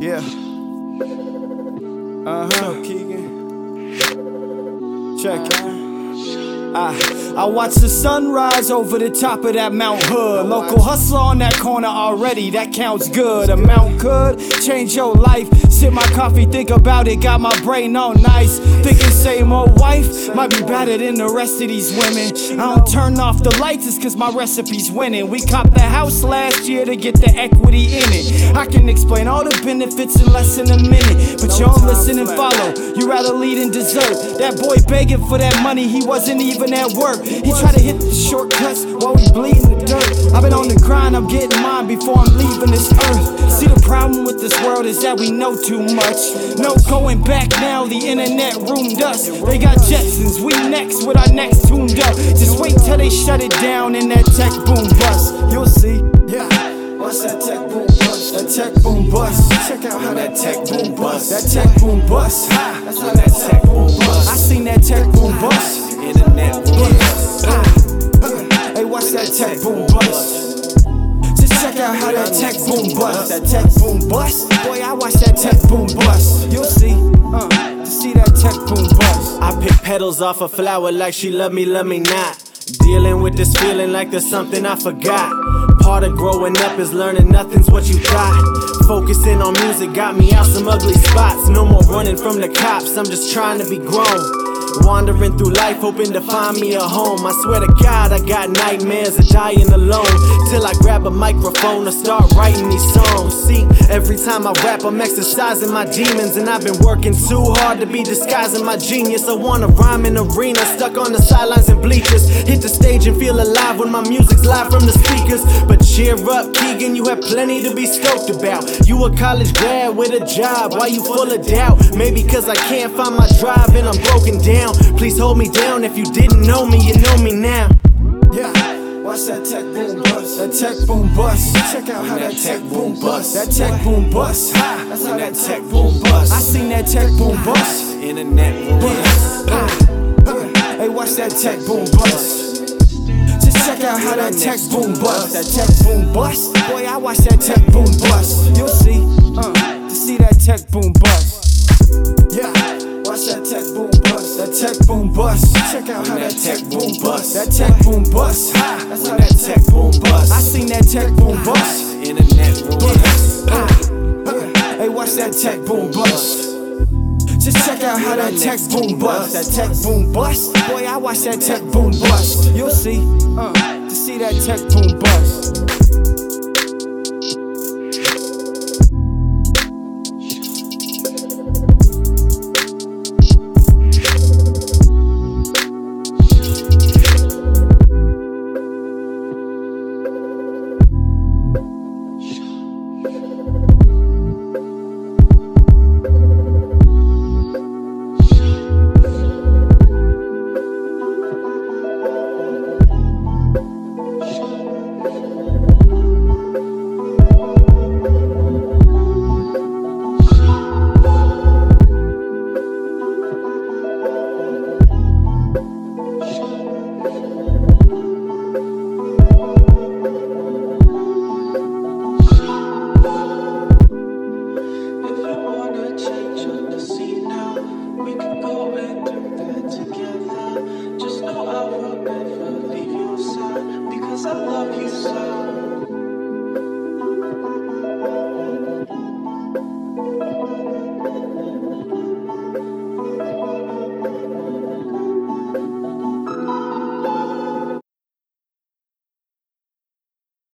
Yeah. Uh huh. Keegan. Check it. I, I watch the sunrise over the top of that Mount Hood. Local hustler on that corner already, that counts good. A Mount could change your life. Sip my coffee, think about it, got my brain all nice. Thinking same old wife might be better than the rest of these women. I don't turn off the lights, it's cause my recipe's winning. We copped the house last year to get the equity in it. I can explain all the benefits in less than a minute, but you don't listen and follow. You rather lead and desert. That boy begging for that money, he wasn't even at work. He tried to hit the shortcuts while we bleeding the dirt. I've been on the grind, I'm getting mine before I'm leaving this earth. Problem with this world is that we know too much. No going back now, the internet roomed us. They got Jetsons, we next with our necks tuned up. Just wait till they shut it down in that tech boom bust. You'll see. Yeah. What's that tech boom bust? That tech boom bust. Check out how that tech boom bust. That tech boom bust. That's how that tech boom bust. I seen that tech boom bust. Internet bust. That tech boom bust. That tech boom bust. Boy, I watch that tech boom bust. You'll see. Uh, to see that tech boom bust. I pick petals off a flower like she love me, love me not. Dealing with this feeling like there's something I forgot. Part of growing up is learning nothing's what you thought. Focusing on music got me out some ugly spots. No more running from the cops, I'm just trying to be grown. Wandering through life, hoping to find me a home. I swear to God, I got nightmares of dying alone. Till I grab a microphone and start writing these songs. See, every time I rap, I'm exercising my demons. And I've been working too hard to be disguising my genius. I wanna rhyme in arena, stuck on the sidelines and bleachers. Hit the stage and feel alive when my music's live from the speakers. Cheer up, Keegan, you have plenty to be stoked about. You a college grad with a job, why you full of doubt? Maybe cause I can't find my drive and I'm broken down down. Please hold me down. If you didn't know me, you know me now. Yeah. Watch that tech boom bust, that tech boom bust. Check out how that tech boom bust, that tech boom bust. That's how that tech boom bust. I seen that tech boom bust. Internet boom bust. Hey, watch that tech boom bust. Just check out how that tech boom bust, that tech boom bust. Boy, I watch that tech boom bust. You'll see, uh, see that tech boom bust. Yeah, watch that tech boom bust, that tech boom bust. Check out how that tech boom bust, that tech boom bust. That's how that tech boom bust. I seen that tech boom bust. Internet bust. How that tech boom bust, that tech boom bust. Boy, I watch that tech boom bust. You'll see, uh, to see that tech boom bust. I love you so.